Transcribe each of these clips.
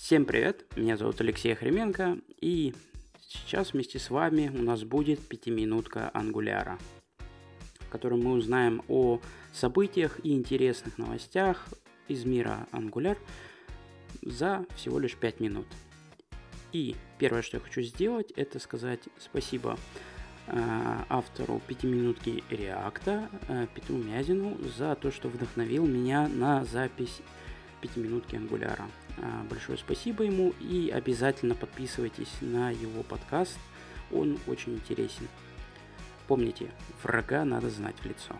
Всем привет, меня зовут Алексей Хременко, и сейчас вместе с вами у нас будет пятиминутка ангуляра, в которой мы узнаем о событиях и интересных новостях из мира ангуляр за всего лишь 5 минут. И первое, что я хочу сделать, это сказать спасибо э, автору пятиминутки Реакта э, Петру Мязину за то, что вдохновил меня на запись пятиминутки ангуляра. А, большое спасибо ему и обязательно подписывайтесь на его подкаст, он очень интересен. Помните, врага надо знать в лицо.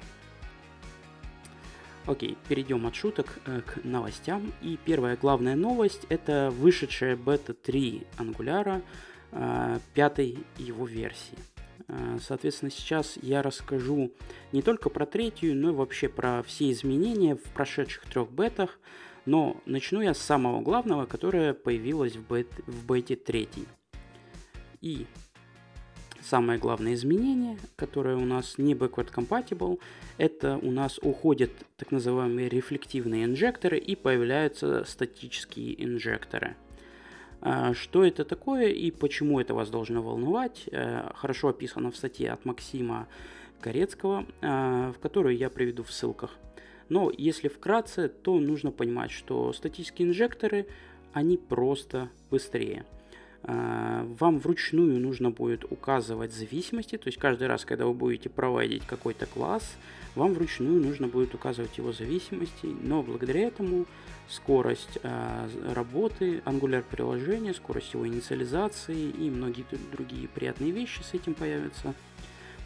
Окей, перейдем от шуток э, к новостям. И первая главная новость это вышедшая бета 3 Angular, э, пятой его версии. Э, соответственно, сейчас я расскажу не только про третью, но и вообще про все изменения в прошедших трех бетах, но начну я с самого главного, которое появилось в, бет, в бете 3. И самое главное изменение, которое у нас не backward compatible, это у нас уходят так называемые рефлективные инжекторы и появляются статические инжекторы. А, что это такое и почему это вас должно волновать, э, хорошо описано в статье от Максима Корецкого, а, в которую я приведу в ссылках. Но если вкратце, то нужно понимать, что статические инжекторы, они просто быстрее. А, вам вручную нужно будет указывать зависимости, то есть каждый раз, когда вы будете проводить какой-то класс, вам вручную нужно будет указывать его зависимости, но благодаря этому скорость а, работы Angular приложения, скорость его инициализации и многие другие приятные вещи с этим появятся.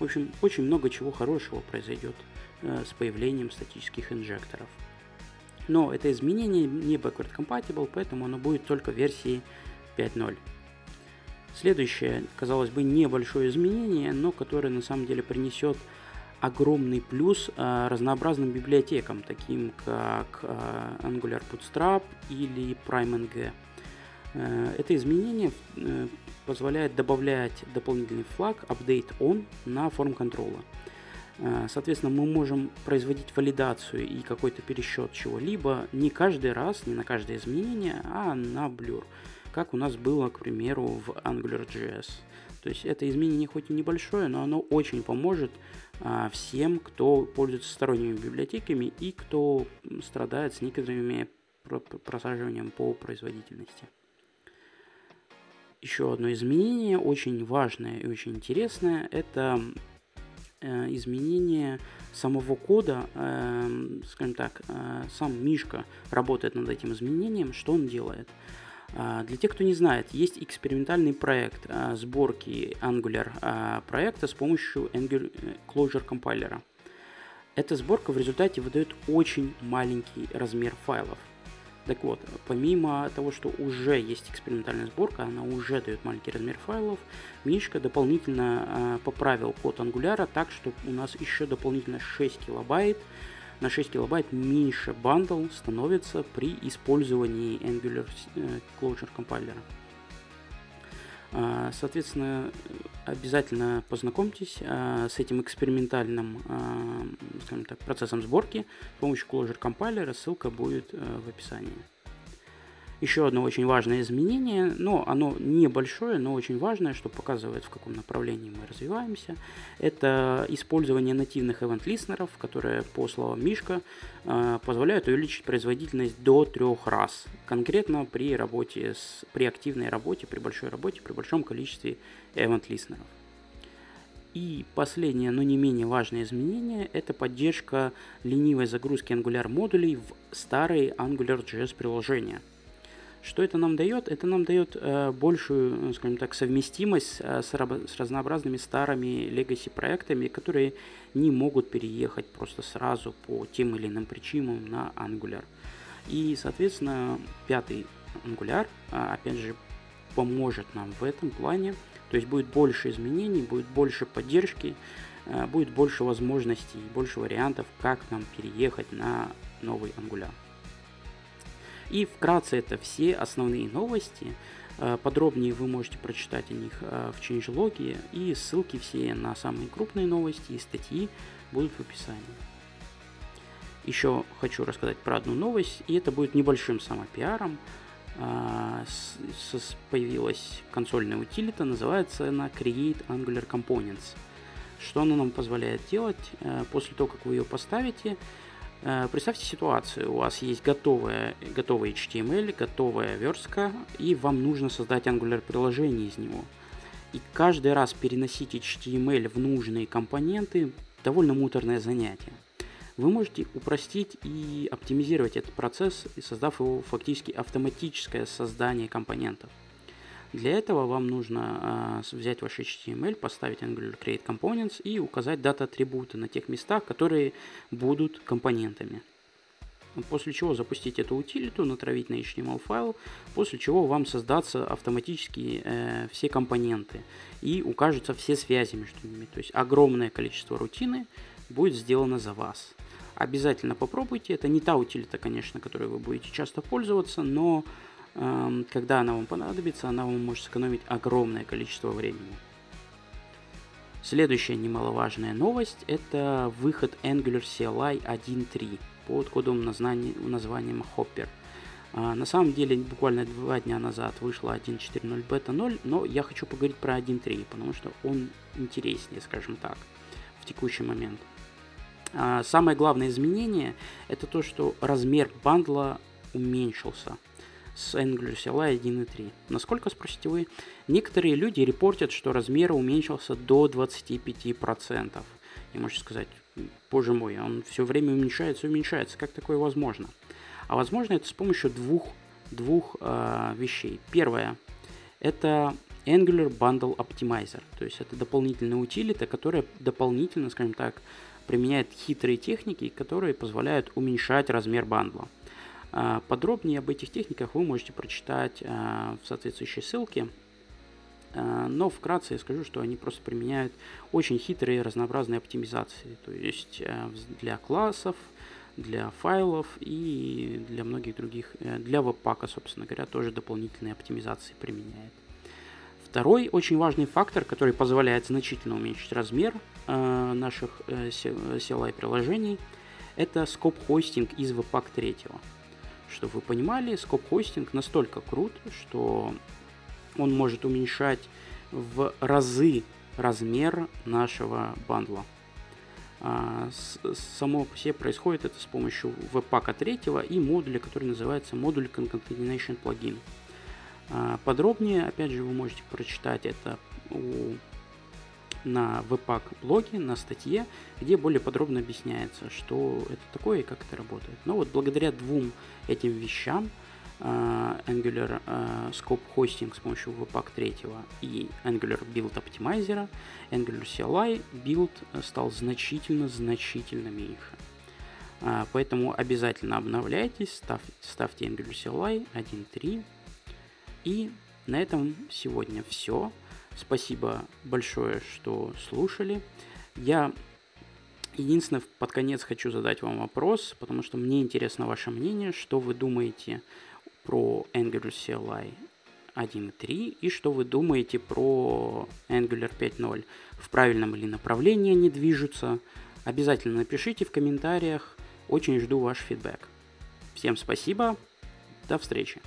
В общем, очень много чего хорошего произойдет Э, с появлением статических инжекторов. Но это изменение не backward compatible, поэтому оно будет только в версии 5.0. Следующее, казалось бы, небольшое изменение, но которое на самом деле принесет огромный плюс э, разнообразным библиотекам, таким как э, Angular Bootstrap или PrimeNG. Э, это изменение э, позволяет добавлять дополнительный флаг update on на форм контрола. Э, соответственно, мы можем производить валидацию и какой-то пересчет чего-либо не каждый раз, не на каждое изменение, а на блюр, как у нас было, к примеру, в AngularJS. То есть это изменение хоть и небольшое, но оно очень поможет а, всем, кто пользуется сторонними библиотеками и кто страдает с некоторыми просаживанием по производительности. Еще одно изменение, очень важное и очень интересное, это Э, изменение самого кода, э, скажем так, э, сам Мишка работает над этим изменением, что он делает? Для тех, кто не знает, есть экспериментальный проект сборки Angular проекта с помощью Angular Closure compiler а. Эта сборка в результате выдает очень маленький размер файлов – так вот, помимо того, что уже есть экспериментальная сборка, она уже дает маленький размер файлов, Мишка дополнительно э, поправил код Angular так, что у нас еще дополнительно 6 килобайт, на 6 килобайт меньше bundle становится при использовании Angular э, Closure compiler а. А, соответственно, обязательно познакомьтесь а, с этим экспериментальным а, скажем так, процессом сборки с помощью Clojure компайлера. Ссылка будет э, в описании. Еще одно очень важное изменение, но оно небольшое, но очень важное, что показывает, в каком направлении мы развиваемся. Это использование нативных event-листнеров, которые, по словам Мишка, э, позволяют увеличить производительность до трех раз. Конкретно при работе, с, при активной работе, при большой работе, при большом количестве event-листнеров. И последнее, но не менее важное изменение – это поддержка ленивой загрузки Angular модулей в старые AngularJS приложения – что это нам дает? Это нам дает э, большую, ну, скажем так, совместимость э, с, с разнообразными старыми legacy проектами, которые не могут переехать просто сразу по тем или иным причинам на Angular. И, соответственно, пятый Angular, э, опять же, поможет нам в этом плане. То есть будет больше изменений, будет больше поддержки, э, будет больше возможностей, больше вариантов, как нам переехать на новый Angular. И вкратце это все основные новости. Э, подробнее вы можете прочитать о них э, в changelog, и ссылки все на самые крупные новости и статьи будут в описании. Еще хочу рассказать про одну новость, и это будет небольшим самопиаром. а, появилась консольная утилита, называется она Create Angular Components. Что она нам позволяет делать? Э, после того, как вы ее поставите, э, представьте ситуацию. У вас есть готовая, готовый HTML, готовая верстка, и вам нужно создать Angular приложение из него. И каждый раз переносить HTML в нужные компоненты довольно муторное занятие вы можете упростить и оптимизировать этот процесс, создав его фактически автоматическое создание компонентов. Для этого вам нужно э, взять ваш HTML, поставить Angular Create Components и указать дата-атрибуты на тех местах, которые будут компонентами. После чего запустить эту утилиту, натравить на HTML файл, после чего вам создаться автоматически э, все компоненты и укажутся все связи между ними. То есть огромное количество рутины будет сделано за вас. Обязательно попробуйте. Это не та утилита, конечно, которой вы будете часто пользоваться, но когда она вам понадобится, она вам может сэкономить огромное количество времени. Следующая немаловажная новость – это выход Angular CLI 1.3 под кодовым названием Hopper. А, на самом деле, буквально два дня назад вышла 1.4.0 бета 0, но я хочу поговорить про 1.3, потому что он интереснее, скажем так, в текущий момент. А, самое главное изменение это то, что размер бандла уменьшился с Angular CLI 1.3. Насколько, спросите вы? Некоторые люди репортят, что размер уменьшился до 25%. И можете сказать, боже мой, он все время уменьшается, уменьшается. Как такое возможно? А возможно это с помощью двух, двух э, вещей. Первое, это Angular Bundle Optimizer. То есть это дополнительная утилита, которая дополнительно, скажем так, применяет хитрые техники, которые позволяют уменьшать размер бандла. А, подробнее об этих техниках вы можете прочитать а, в соответствующей ссылке. А, но вкратце я скажу, что они просто применяют очень хитрые разнообразные оптимизации. То есть для классов, для файлов и для многих других, э, для веб-пака, собственно говоря, тоже дополнительные оптимизации применяет. Второй очень важный фактор, который позволяет значительно уменьшить размер э, наших э, CLI-приложений, это скоп-хостинг из Webpack 3. Чтобы вы понимали, скоп-хостинг настолько крут, что он может уменьшать в разы размер нашего бандла. А, само по себе происходит это с помощью Webpack 3 и модуля, который называется модуль Concatenation Plugin. А, подробнее, опять же, вы можете прочитать это у, на Webpack блоге, на статье, где более подробно объясняется, что это такое и как это работает. Но вот благодаря двум этим вещам, uh, Angular uh, Scope Hosting с помощью Webpack 3 и Angular Build Optimizer, Angular CLI Build стал значительно-значительно меньше. Поэтому обязательно обновляйтесь, став, ставьте Angular CLI 1.3 и на этом сегодня все. Спасибо большое, что слушали. Я единственное под конец хочу задать вам вопрос, потому что мне интересно ваше мнение, что вы думаете про Angular CLI 1.3 и что вы думаете про Angular 5.0. В правильном ли направлении они движутся? Обязательно напишите в комментариях. Очень жду ваш фидбэк. Всем спасибо. До встречи.